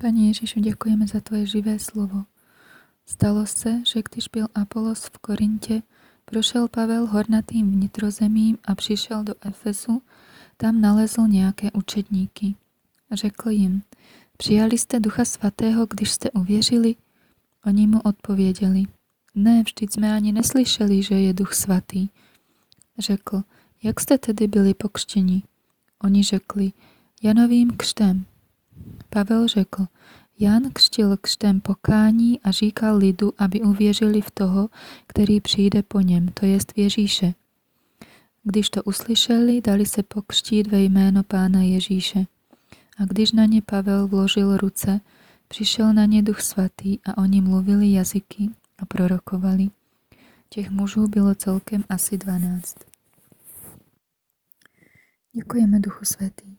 Pane Ježišu, ďakujeme za Tvoje živé slovo. Stalo se, že když byl Apolos v Korintě, prošel Pavel hornatým vnitrozemím a přišel do Efesu, tam nalezl nějaké učedníky. Řekl jim, přijali jste Ducha Svatého, když jste uvěřili? Oni mu odpověděli, ne, vždyť jsme ani neslyšeli, že je Duch Svatý. Řekl, jak jste tedy byli pokřtěni? Oni řekli, Janovým křtem. Pavel řekl, Jan křtil křtem pokání a říkal lidu, aby uvěřili v toho, který přijde po něm, to jest Ježíše. Když to uslyšeli, dali se pokřtít ve jméno pána Ježíše. A když na ně Pavel vložil ruce, přišel na ně duch svatý a oni mluvili jazyky a prorokovali. Těch mužů bylo celkem asi dvanáct. Děkujeme Duchu Svatý.